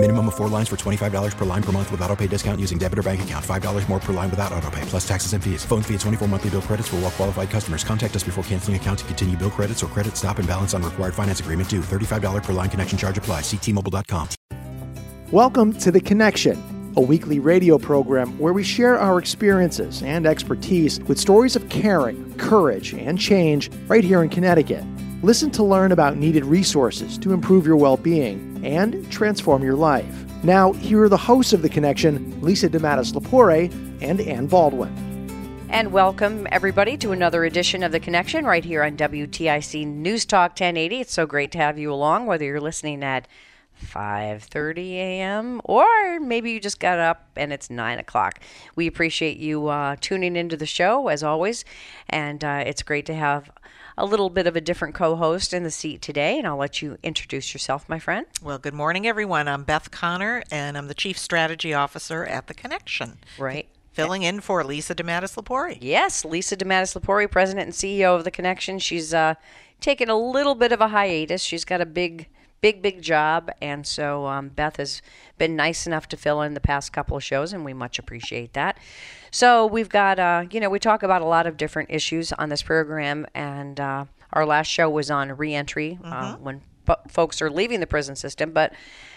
Minimum of four lines for $25 per line per month with auto pay discount using debit or bank account. $5 more per line without auto pay, plus taxes and fees. Phone fee at 24 monthly bill credits for all well qualified customers. Contact us before canceling account to continue bill credits or credit stop and balance on required finance agreement due. $35 per line connection charge apply. Ctmobile.com. Welcome to The Connection, a weekly radio program where we share our experiences and expertise with stories of caring, courage, and change right here in Connecticut. Listen to learn about needed resources to improve your well being and transform your life. Now, here are the hosts of The Connection Lisa DeMattis Lapore and Ann Baldwin. And welcome everybody to another edition of The Connection right here on WTIC News Talk 1080. It's so great to have you along, whether you're listening at 5:30 a.m. or maybe you just got up and it's nine o'clock. We appreciate you uh, tuning into the show as always, and uh, it's great to have a little bit of a different co-host in the seat today. And I'll let you introduce yourself, my friend. Well, good morning, everyone. I'm Beth Connor, and I'm the Chief Strategy Officer at the Connection. Right. Filling in for Lisa DeMattis Lapori. Yes, Lisa DeMattis Lapori, President and CEO of the Connection. She's uh, taken a little bit of a hiatus. She's got a big big, big job. And so um, Beth has been nice enough to fill in the past couple of shows, and we much appreciate that. So we've got, uh, you know, we talk about a lot of different issues on this program, and uh, our last show was on reentry uh, mm-hmm. when folks are leaving the prison system. But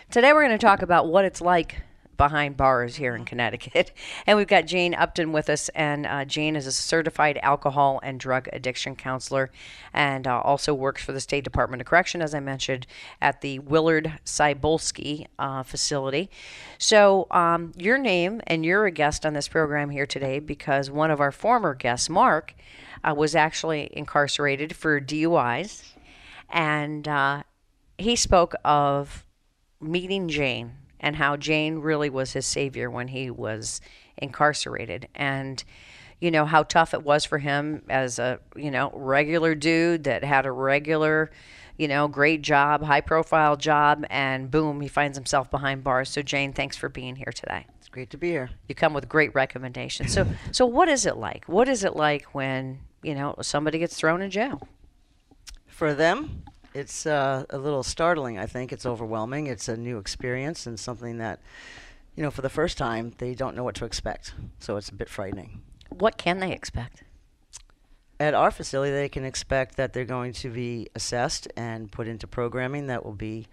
today we're going to talk about what it's like behind bars here in Connecticut. And we've got Jane Upton with us, and uh, Jane is a certified alcohol and drug addiction counselor and uh, also works for the State Department of Correction, as I mentioned, at the Willard Cybulski uh, facility. So, um, your name, and you're a guest on this program here today because one of our former guests, Mark, uh, was actually incarcerated for DUIs. And uh, he spoke of meeting Jane and how Jane really was his savior when he was incarcerated. And you know how tough it was for him as a you know regular dude that had a regular you know great job high profile job and boom he finds himself behind bars. So jane thanks for being here today. It's great to be here. You come with great recommendations. So so what is it like? What is it like when you know somebody gets thrown in jail? For them it's uh, a little startling. I think it's overwhelming. It's a new experience and something that, you know, for the first time, they don't know what to expect. So it's a bit frightening. What can they expect? At our facility, they can expect that they're going to be assessed and put into programming that will be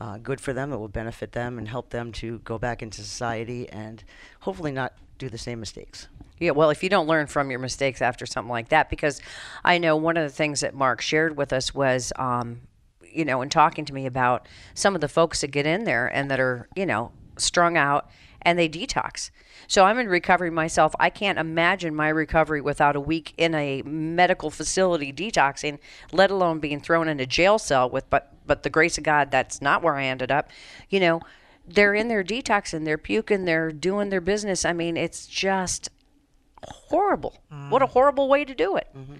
uh, good for them, that will benefit them, and help them to go back into society and hopefully not do the same mistakes. Yeah, well, if you don't learn from your mistakes after something like that, because I know one of the things that Mark shared with us was, um, you know, in talking to me about some of the folks that get in there and that are, you know, strung out and they detox. So I'm in recovery myself. I can't imagine my recovery without a week in a medical facility detoxing, let alone being thrown in a jail cell with but but the grace of God that's not where I ended up. You know, they're in their detoxing, they're puking, they're doing their business. I mean, it's just horrible. Mm. What a horrible way to do it. Mm-hmm.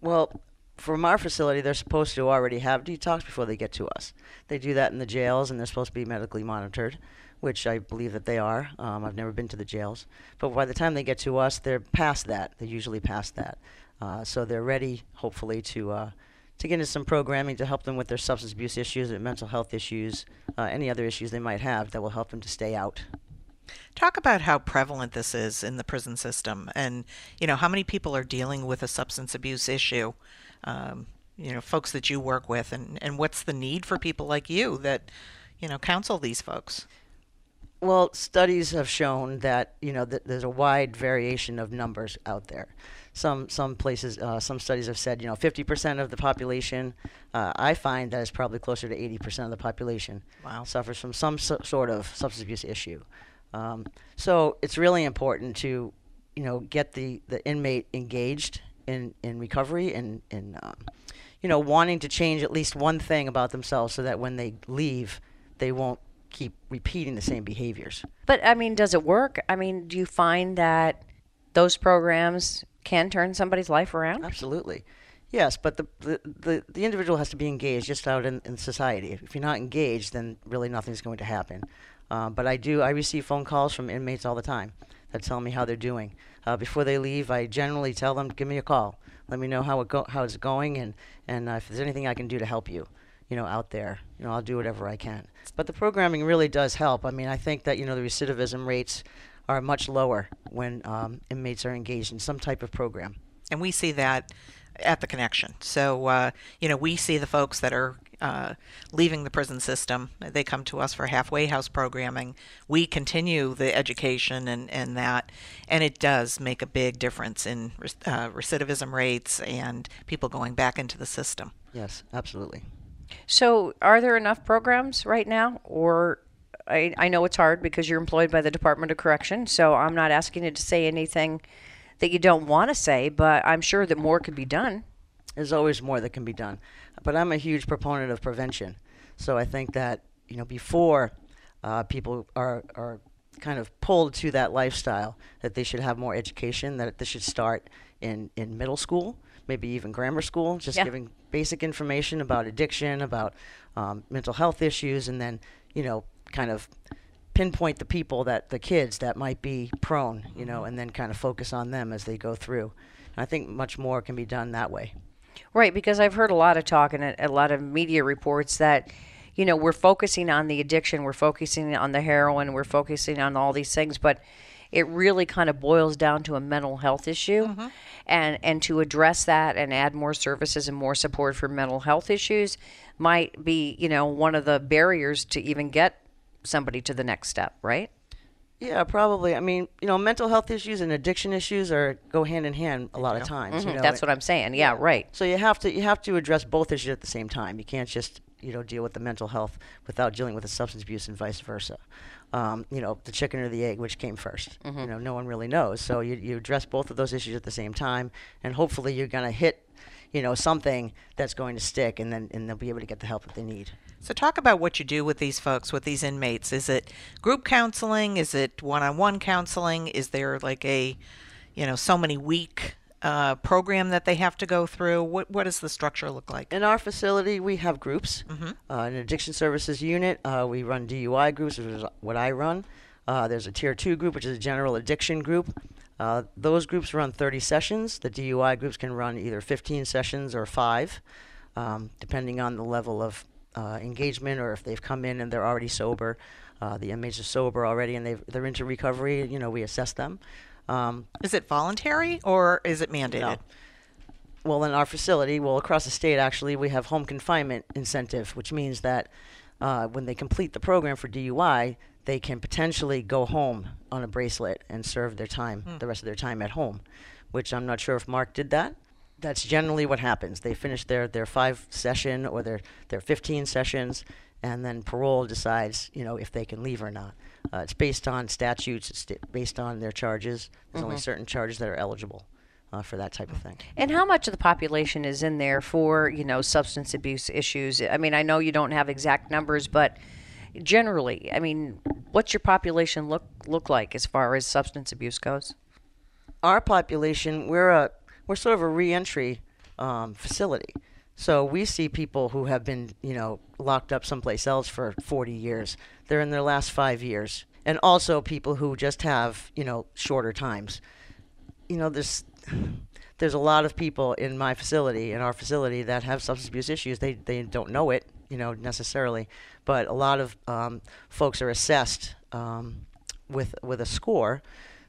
Well, from our facility, they're supposed to already have detox before they get to us. They do that in the jails, and they're supposed to be medically monitored, which I believe that they are. Um, I've never been to the jails, but by the time they get to us, they're past that. They're usually past that, uh, so they're ready, hopefully, to uh, to get into some programming to help them with their substance abuse issues, their mental health issues, uh, any other issues they might have that will help them to stay out. Talk about how prevalent this is in the prison system, and you know how many people are dealing with a substance abuse issue. Um, you know, folks that you work with, and and what's the need for people like you that you know counsel these folks. Well, studies have shown that you know that there's a wide variation of numbers out there. Some some places, uh, some studies have said you know 50% of the population. Uh, I find that is probably closer to 80% of the population wow. suffers from some so- sort of substance abuse issue. Um, so it's really important to, you know, get the, the inmate engaged in, in recovery and in, um, you know, wanting to change at least one thing about themselves so that when they leave, they won't keep repeating the same behaviors. But I mean, does it work? I mean, do you find that those programs can turn somebody's life around? Absolutely. Yes, but the, the, the, the individual has to be engaged just out in, in society. If you're not engaged, then really nothing's going to happen. Uh, but I do, I receive phone calls from inmates all the time that tell me how they're doing. Uh, before they leave, I generally tell them, give me a call. Let me know how, it go, how it's going and, and uh, if there's anything I can do to help you, you know, out there. You know, I'll do whatever I can. But the programming really does help. I mean, I think that, you know, the recidivism rates are much lower when um, inmates are engaged in some type of program. And we see that at the connection. So, uh, you know, we see the folks that are uh, leaving the prison system. They come to us for halfway house programming. We continue the education and, and that, and it does make a big difference in uh, recidivism rates and people going back into the system. Yes, absolutely. So, are there enough programs right now, or I, I know it's hard because you're employed by the Department of Correction, so I'm not asking you to say anything that you don't want to say, but I'm sure that more could be done. There's always more that can be done. But I'm a huge proponent of prevention. So I think that, you know, before uh, people are, are kind of pulled to that lifestyle, that they should have more education, that this should start in, in middle school, maybe even grammar school, just Yeah. giving basic information about addiction, about um, mental health issues, and then, you know, kind of pinpoint the people that the kids that might be prone, you know, and then kind of focus on them as they go through. And I think much more can be done that way. Right, because I've heard a lot of talk and a, a lot of media reports that, you know, we're focusing on the addiction, we're focusing on the heroin, we're focusing on all these things, but it really kind of boils down to a mental health issue. Mm-hmm. And, and to address that and add more services and more support for mental health issues might be, you know, one of the barriers to even get somebody to the next step, right? Yeah, probably. I mean, you know, mental health issues and addiction issues are go hand in hand a lot of times. You Mhm, know, That's what I'm saying. Yeah, right. So you have to you have to address both issues at the same time. You can't just you know deal with the mental health without dealing with the substance abuse and vice versa. Um, you know, the chicken or the egg, which came 1st Mm-hmm. You know, no one really knows. So you you address both of those issues at the same time, and hopefully you're gonna hit you know something that's going to stick, and then and they'll be able to get the help that they need. So, talk about what you do with these folks, with these inmates. Is it group counseling? Is it one-on-one counseling? Is there like a, you know, so many week uh, program that they have to go through? What What does the structure look like? In our facility, we have groups. Mm-hmm. Uh, an addiction services unit, uh, we run DUI groups, which is what I run. Uh, there's a tier two group, which is a general addiction group. Uh, those groups run 30 sessions. The DUI groups can run either 15 sessions or five, um, depending on the level of uh, engagement or if they've come in and they're already sober. Uh, the inmates are sober already and they've, they're into recovery. You know, we assess them. Um, Is it voluntary or is it mandated? well, in our facility, well, across the state, actually, we have home confinement incentive, which means that uh, when they complete the program for DUI, they can potentially go home on a bracelet and serve their time, the rest of their time at home, which I'm not sure if Mark did that. That's generally what happens. They finish their, their five session or their, their 15 sessions, and then parole decides, you know, if they can leave or not. Uh, it's based on statutes, it's sta- based on their charges. There's only certain charges that are eligible uh, for that type of thing. And how much of the population is in there for, you know, substance abuse issues? I mean, I know you don't have exact numbers, but generally, I mean, what's your population look look like as far as substance abuse goes? our population, we're a we're sort of a reentry um, facility. So we see people who have been, you know, locked up someplace else for 40 years. They're in their last five years, and also people who just have, you know, shorter times. You know, there's there's a lot of people in my facility, in our facility, that have substance abuse issues. They they don't know it, you know, necessarily, but a lot of um, folks are assessed um, with with a score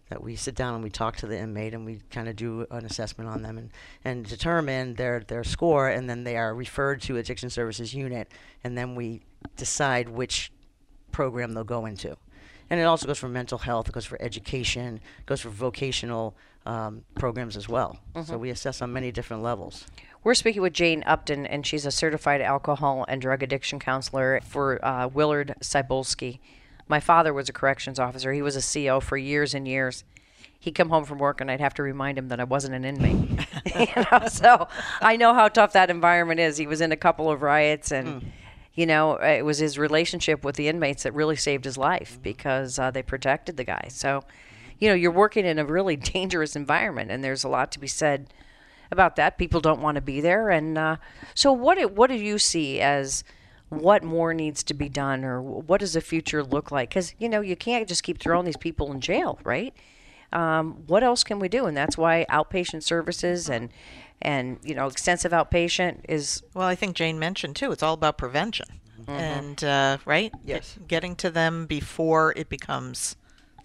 that we sit down and we talk to the inmate and we kind of do an assessment on them and, and determine their, their score and then they are referred to addiction services unit and then we decide which program they'll go into and it also goes for mental health it goes for education it goes for vocational um, programs as well so we assess on many different levels We're speaking with Jane Upton, and she's a certified alcohol and drug addiction counselor for uh, Willard Cybulski. My father was a corrections officer. He was a CO for years and years. He'd come home from work, and I'd have to remind him that I wasn't an inmate. you know, so I know how tough that environment is. He was in a couple of riots, and you know, it was his relationship with the inmates that really saved his life because uh, they protected the guy. So, you know, you're working in a really dangerous environment, and there's a lot to be said about that. People don't want to be there, and uh, so what? Do, what do you see as what more needs to be done, or what does the future look like? Because you know you can't just keep throwing these people in jail, right? Um, what else can we do? And that's why outpatient services and and you know extensive outpatient is Well, I think Jane mentioned too. It's all about prevention, and uh, right, Yes. Getting to them before it becomes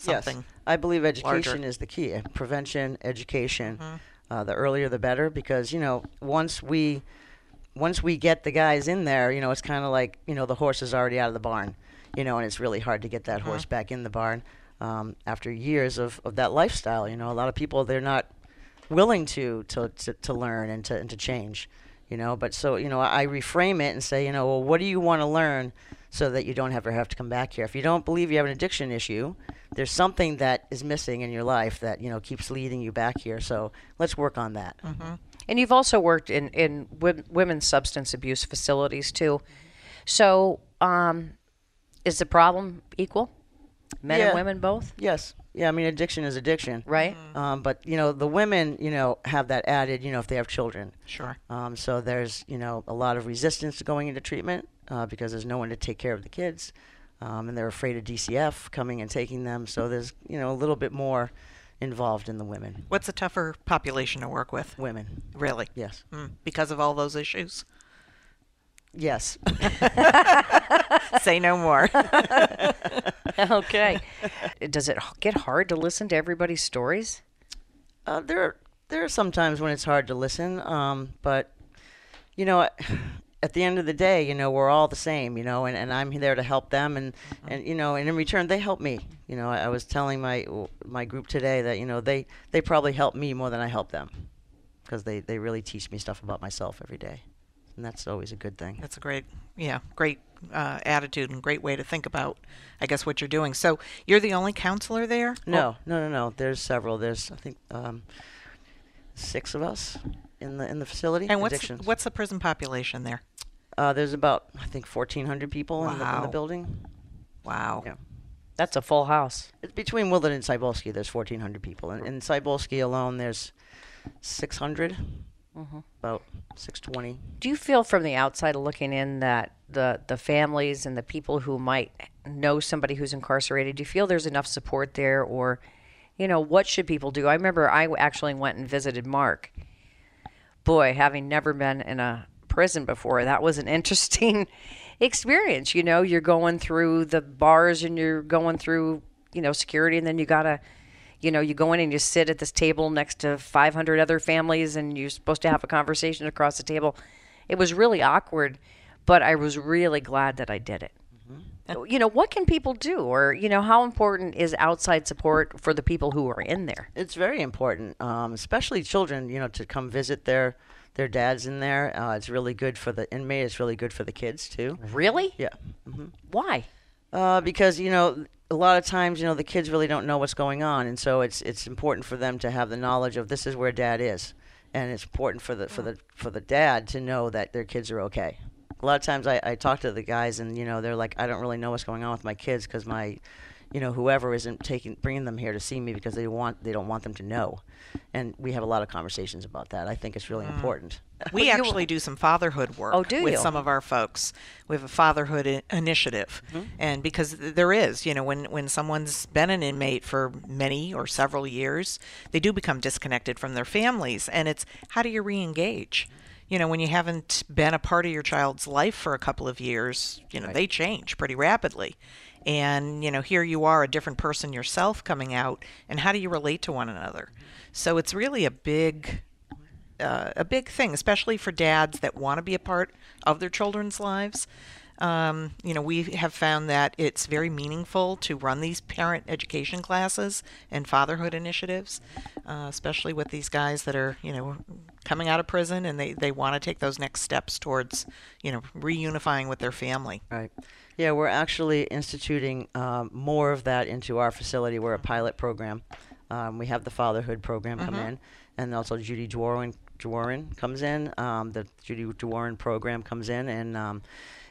something. Yes, I believe education larger. is the key. Prevention, education. Mm-hmm. Uh, the earlier, the better. Because you know, once we, once we get the guys in there, you know, it's kind of like you know the horse is already out of the barn. You know, and it's really hard to get that Mm-hmm. horse back in the barn um, after years of, of that lifestyle. You know, a lot of people they're not willing to to, to, to learn and to and to change. You know, but so you know, I reframe it and say, you know, well, what do you want to learn so that you don't ever have to come back here? If you don't believe you have an addiction issue, there's something that is missing in your life that you know keeps leading you back here. So let's work on that. And you've also worked in in wom- women's substance abuse facilities too. So, um, is the problem equal? Men and women both, Yes. Yeah, I mean, addiction is addiction. right? Um, but you know, the women, you know, have that added. You know, if they have children. Sure. Um, so there's, you know, a lot of resistance to going into treatment uh, because there's no one to take care of the kids, um, and they're afraid of DCF coming and taking them. So there's, you know, a little bit more involved in the women. What's a tougher population to work with? Women. Really? Yes. Mm, because of all those issues. Yes. Say no more. okay. Does it get hard to listen to everybody's stories? Uh, there, there are some times when it's hard to listen, um, but you know, at the end of the day, you know, we're all the same, you know, and, and I'm there to help them, and, and you know, and in return, they help me. You know, I, I was telling my my group today that you know they they probably help me more than I help them, because they they really teach me stuff about myself every day, and that's always a good thing. That's a great, yeah, great uh, attitude and great way to think about, I guess, what you're doing. So you're the only counselor there? No, no, no, no. There's several. There's I think um, six of us in the in the facility. And what's addictions. what's the prison population there? Uh, there's about I think 1,400 people in, the, in the Wow. building. Wow. Yeah. That's a full house. It's between Willard and Cybulski, there's 1,400 people. And in Cybulski alone, there's 600, about 620. Do you feel from the outside looking in that the the families and the people who might know somebody who's incarcerated, do you feel there's enough support there or you know, what should people do? I remember I actually went and visited Mark. Boy, having never been in a prison before, that was an interesting experience. You know, you're going through the bars and you're going through, you know, security and then you got to you know, you go in and you sit at this table next to 500 other families and you're supposed to have a conversation across the table. It was really awkward, but I was really glad that I did it. You know, what can people do? Or, you know, how important is outside support for the people who are in there? It's very important, um, especially children, you know, to come visit their their dads in there. Uh, it's really good for the inmate. It's really good for the kids, too. Really? Yeah. Why? Uh, because you know a lot of times you know the kids really don't know what's going on, and so it's it's important for them to have the knowledge of this is where dad is, and it's important for the for the for the dad to know that their kids are okay. A lot of times I, I talk to the guys and you know they're like I don't really know what's going on with my kids because my you know whoever isn't taking bringing them here to see me because they want they don't want them to know, and we have a lot of conversations about that. I think it's really important. We actually do some fatherhood work Oh, with you? some of our folks. We have a fatherhood I- initiative, Mm-hmm. and because there is, you know, when when someone's been an inmate for many or several years, they do become disconnected from their families, and it's how do you re-engage? You know, when you haven't been a part of your child's life for a couple of years, you know, they change pretty rapidly. And, you know, here you are, a different person yourself coming out, and how do you relate to one another? So it's really a big uh, a big thing, especially for dads that want to be a part of their children's lives. Um, you know, we have found that it's very meaningful to run these parent education classes and fatherhood initiatives, uh, especially with these guys that are, you know, coming out of prison and they, they want to take those next steps towards, you know, reunifying with their family. Right. Yeah, we're actually instituting um, more of that into our facility. We're a pilot program. Um, we have the fatherhood program come in, and also Judy Dworin comes in. Um, the Judy Dworin program comes in, and um,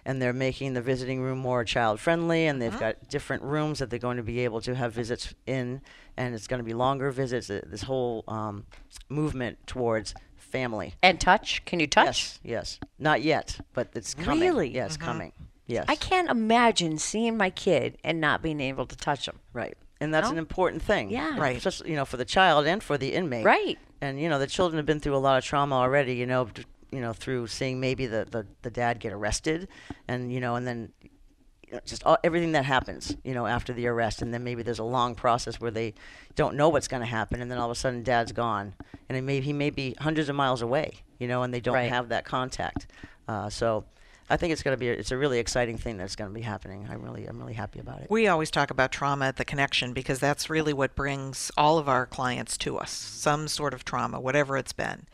and they're making the visiting room more child friendly, and they've got different rooms that they're going to be able to have visits in, and it's going to be longer visits. uh, This whole um, movement towards family. And touch? Can you touch? Yes, yes. Not yet, but it's coming. Really? Yeah, it's coming. Yes. I can't imagine seeing my kid and not being able to touch him. Right. And that's an important thing. Yeah. Right. Especially, you know, for the child and for the inmate. Right. And, you know, the children have been through a lot of trauma already, you know, d- you know, through seeing maybe the, the, the dad get arrested and, you know, and then you know, just all, everything that happens, you know, after the arrest. And then maybe there's a long process where they don't know what's going to happen. And then all of a sudden dad's gone. And it may, he may be hundreds of miles away, you know, and they don't Right. have that contact. Uh, so I think it's going to be, a, it's a really exciting thing that's going to be happening. I'm really, I'm really happy about it. We always talk about trauma at the connection because that's really what brings all of our clients to us some sort of trauma, whatever it's been.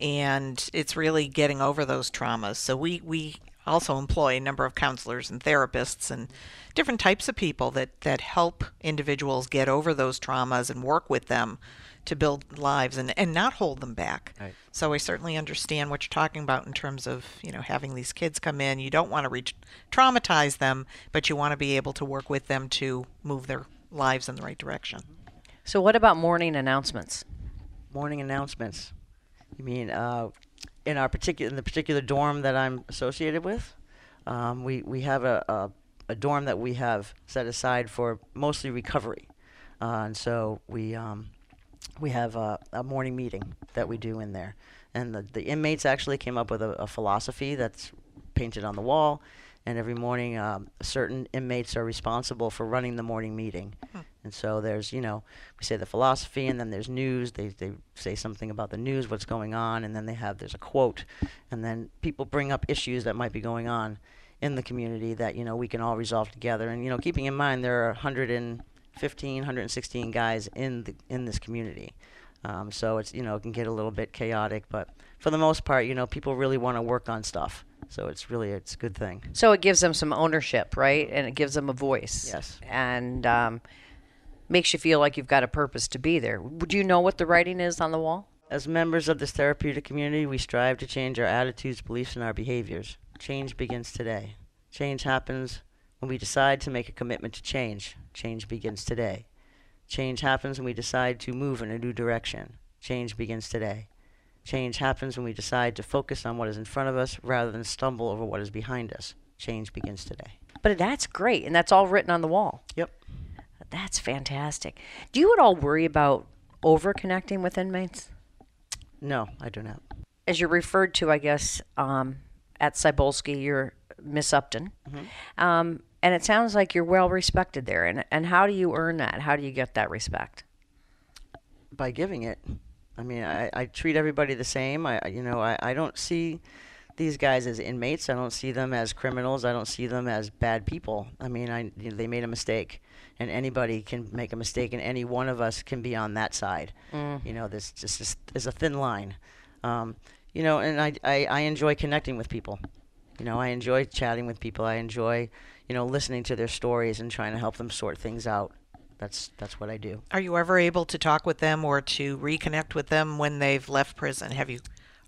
And it's really getting over those traumas. So we, we also employ a number of counselors and therapists and different types of people that, that help individuals get over those traumas and work with them to build lives and, and not hold them back. Right. So I certainly understand what you're talking about in terms of, you know, having these kids come in. You don't want to re- traumatize them, but you want to be able to work with them to move their lives in the right direction. So, what about morning announcements? morning announcements. You mean uh, in our particular in the particular dorm that I'm associated with? Um, we we have a, a a dorm that we have set aside for mostly recovery, uh, and so we um, we have a, a morning meeting that we do in there, and the the inmates actually came up with a, a philosophy that's painted on the wall. And every morning, um, certain inmates are responsible for running the morning meeting. And so there's, you know, we say the philosophy, and then there's news. They, they say something about the news, what's going on, and then they have, there's a quote. And then people bring up issues that might be going on in the community that, you know, we can all resolve together. And, you know, keeping in mind there are 115, 116 guys in, the, in this community. Um, so it's, you know, it can get a little bit chaotic, but for the most part, you know, people really want to work on stuff. So it's really, it's a good thing. So, it gives them some ownership, right? And it gives them a voice. Yes. And um, makes you feel like you've got a purpose to be there. Would you know what the writing is on the wall? As members of this therapeutic community, we strive to change our attitudes, beliefs, and our behaviors. Change begins today. Change happens when we decide to make a commitment to change. Change begins today. Change happens when we decide to move in a new direction. Change begins today. Change happens when we decide to focus on what is in front of us rather than stumble over what is behind us. Change begins today. But that's great. And that's all written on the wall. Yep. That's fantastic. Do you at all worry about over connecting with inmates? No, I do not. As you're referred to, I guess, um, at Cybulski, you're Miss Upton. Um, and it sounds like you're well respected there. And, and how do you earn that? How do you get that respect? by giving it. I mean, I, I treat everybody the same. I, you know, I, I don't see these guys as inmates. I don't see them as criminals. I don't see them as bad people. I mean, I, you know, they made a mistake, and anybody can make a mistake, and any one of us can be on that side. You know, this just is, is a thin line. Um, you know, and I, I, I enjoy connecting with people. You know, I enjoy chatting with people. I enjoy, you know, listening to their stories and trying to help them sort things out. That's that's what I do. Are you ever able to talk with them or to reconnect with them when they've left prison? Have you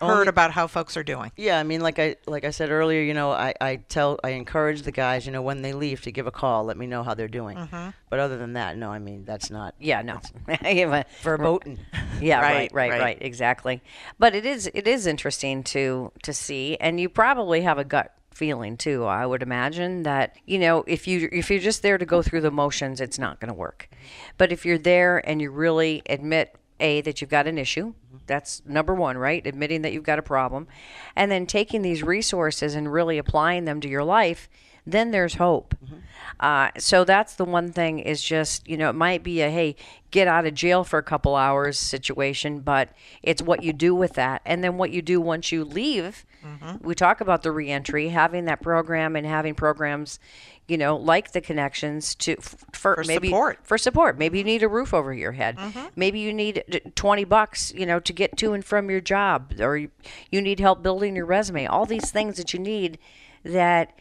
heard Only- about how folks are doing? Yeah, I mean, like I like I said earlier, you know, I, I tell I encourage the guys, you know, when they leave to give a call, let me know how they're doing. Mm-hmm. But other than that, no, I mean that's not Yeah, no. Verboten. Yeah, right, Right, right, right, right. exactly. But it is it is interesting to to see, and you probably have a gut feeling too. I would imagine that you know if you if you're just there to go through the motions, it's not going to work. But if you're there and you really admit a that you've got an issue, that's number one, right? Admitting that you've got a problem, and then taking these resources and really applying them to your life. Then there's hope. Mm-hmm. Uh, so that's the one thing is just, you know, it might be a, hey, get out of jail for a couple hours situation, but it's what you do with that. And then what you do once you leave. Mm-hmm. We talk about the reentry, having that program and having programs, you know, like the connections to f- for, For maybe support. for support. Maybe you mm-hmm. need a roof over your head. Maybe you need 20 bucks, you know, to get to and from your job or you need help building your resume. All these things that you need that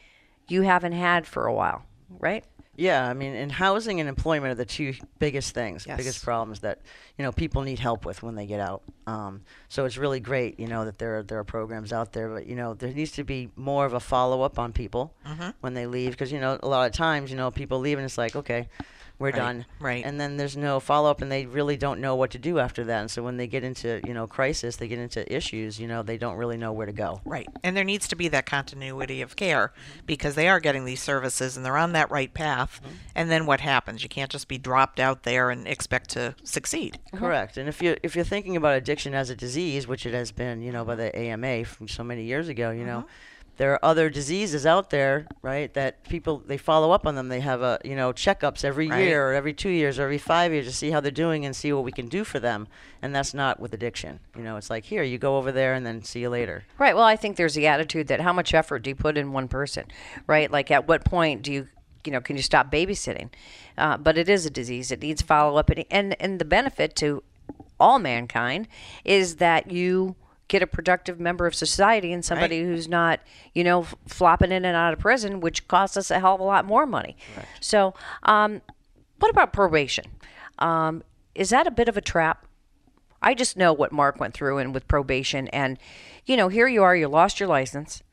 you haven't had for a while, right? Yeah, I mean, and housing and employment are the two biggest things, Yes. biggest problems that you know people need help with when they get out. Um, so it's really great, you know, that there are, there are programs out there, but you know, there needs to be more of a follow up on people when they leave, because you know, a lot of times, you know, people leave and it's like, okay, we're Right, done. right. And then there's no follow up, and they really don't know what to do after that. And so when they get into you know crisis, they get into issues. You know, they don't really know where to go. Right. And there needs to be that continuity of care because they are getting these services and they're on that right path. Mm-hmm. And then what happens? You can't just be dropped out there and expect to succeed. Uh-huh. Correct. And if you if you're thinking about addiction as a disease, which it has been, you know, by the AMA from so many years ago, you know, mm-hmm. There are other diseases out there, right? That people they follow up on them. They have a you know checkups every Right. year or every two years or every five years to see how they're doing and see what we can do for them. And that's not with addiction. You know, it's like here you go over there and then see you later. Right. Well, I think there's the attitude that how much effort do you put in one person, right? Like at what point do you, you know, can you stop babysitting? Uh, but it is a disease. It needs follow up, and, and and the benefit to all mankind is that you get a productive member of society and somebody who's not, you know, f- flopping in and out of prison, which costs us a hell of a lot more money. So, um, what about probation? Um, is that a bit of a trap? I just know what Mark went through and with probation, and you know, here you are, you lost your license,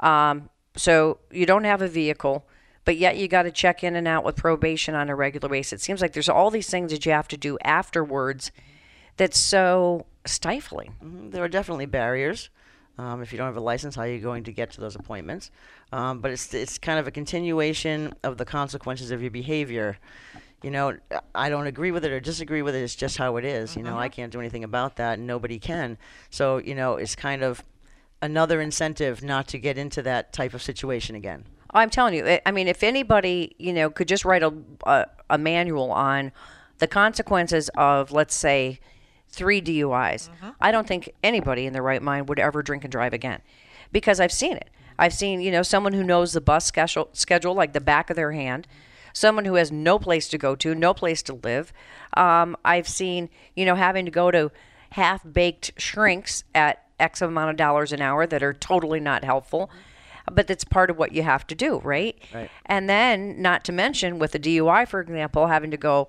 um, so you don't have a vehicle, but yet you got to check in and out with probation on a regular basis. It seems like there's all these things that you have to do afterwards that's so stifling. Mhm, There are definitely barriers. Um, if you don't have a license, how are you going to get to those appointments? Um, but it's it's kind of a continuation of the consequences of your behavior. You know, I don't agree with it or disagree with it. It's just how it is. You know, I can't do anything about that, and nobody can. So you know, it's kind of another incentive not to get into that type of situation again. I'm telling you, I- I mean, if anybody, you know, could just write a, a, a manual on the consequences of, let's say, three DUIs, I don't think anybody in their right mind would ever drink and drive again because I've seen it. I've seen, you know, someone who knows the bus schedule, schedule like the back of their hand, someone who has no place to go to, no place to live. Um, I've seen, you know, having to go to half baked shrinks at X amount of dollars an hour that are totally not helpful but that's part of what you have to do, right? Right. And then, not to mention, with a DUI, for example, having to go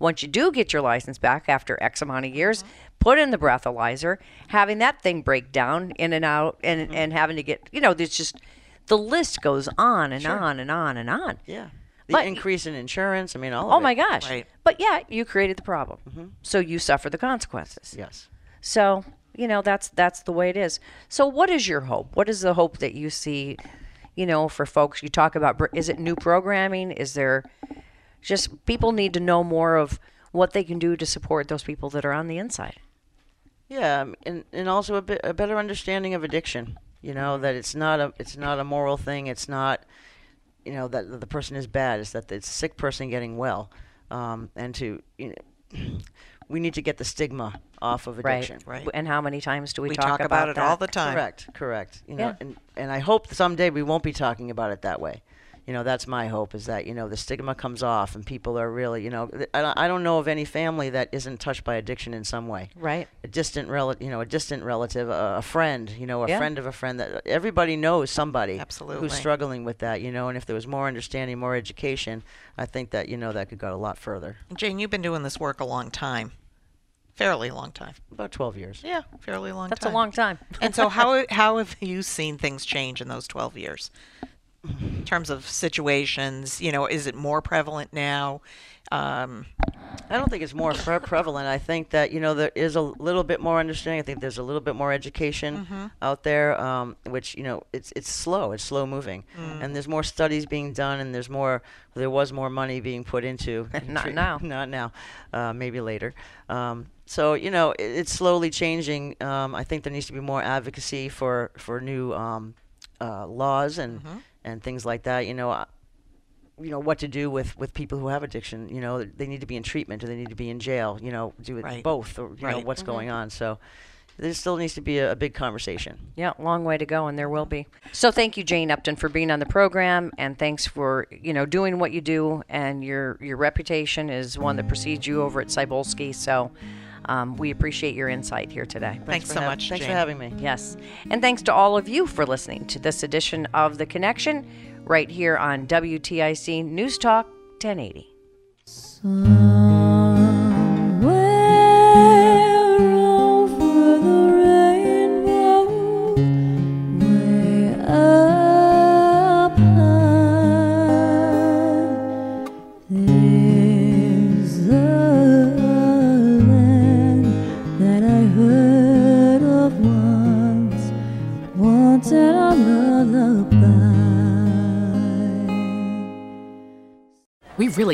once you do get your license back after X amount of years, put in the breathalyzer, having that thing break down in and out, and mm-hmm. and having to get, you know, there's just the list goes on and on and on and on. Yeah. The But- increase in insurance. I mean, all. Oh of my gosh! Right. But yeah, you created the problem, mm-hmm. so you suffer the consequences. Yes. So you know that's that's the way it is. So what is your hope? What is the hope that you see? You know, for folks, you talk about is it new programming? Is there just people need to know more of what they can do to support those people that are on the inside? Yeah, um, and and also a bit a better understanding of addiction. You know that it's not a it's not a moral thing. It's not, you know, that the person is bad. It's that it's a sick person getting well, um, and to you know, we need to get the stigma off of addiction. Right. right. And how many times do we, We talk, talk about it all the time. Correct. Correct. You know, Yeah. and and I hope someday we won't be talking about it that way. You know, that's my hope is that you know the stigma comes off and people are really you know I don't, know of any family that isn't touched by addiction in some way Right. a distant relative, you know, a distant relative, a, a friend, you know, a Yeah. friend of a friend that everybody knows somebody Absolutely. who's struggling with that, you know, and if there was more understanding, more education, I think that, you know, that could go a lot further. Jane, you've been doing this work a long time. Fairly long time. About 12 years. Yeah, fairly long That's time. a long time. and so how how have you seen things change in those 12 years? In terms of situations, you know, is it more prevalent now? Um, I don't think it's more pre- prevalent. I think that you know there is a little bit more understanding. I think there's a little bit more education out there, um, which you know it's it's slow. It's slow moving, and there's more studies being done, and there's more. There was more money being put into. Not treat- now. Not now. Uh, maybe later. Um, so you know it, it's slowly changing. Um, I think there needs to be more advocacy for for new um, uh, laws and mm-hmm. and things like that. You know. I- you know what to do with with people who have addiction you know they need to be in treatment or they need to be in jail you know do it Right. both or you know Right. what's mm-hmm. going on so there still needs to be a, a big conversation Yeah, long way to go, and there will be. So thank you, Jane Upton, for being on the program, and thanks for you know doing what you do. And your your reputation is one that precedes you over at Cybulski. So um, we appreciate your insight here today. thanks for so hav- much, thanks Jane. for having me Yes, and thanks to all of you for listening to this edition of the Connection, right here on WTIC News Talk 1080. There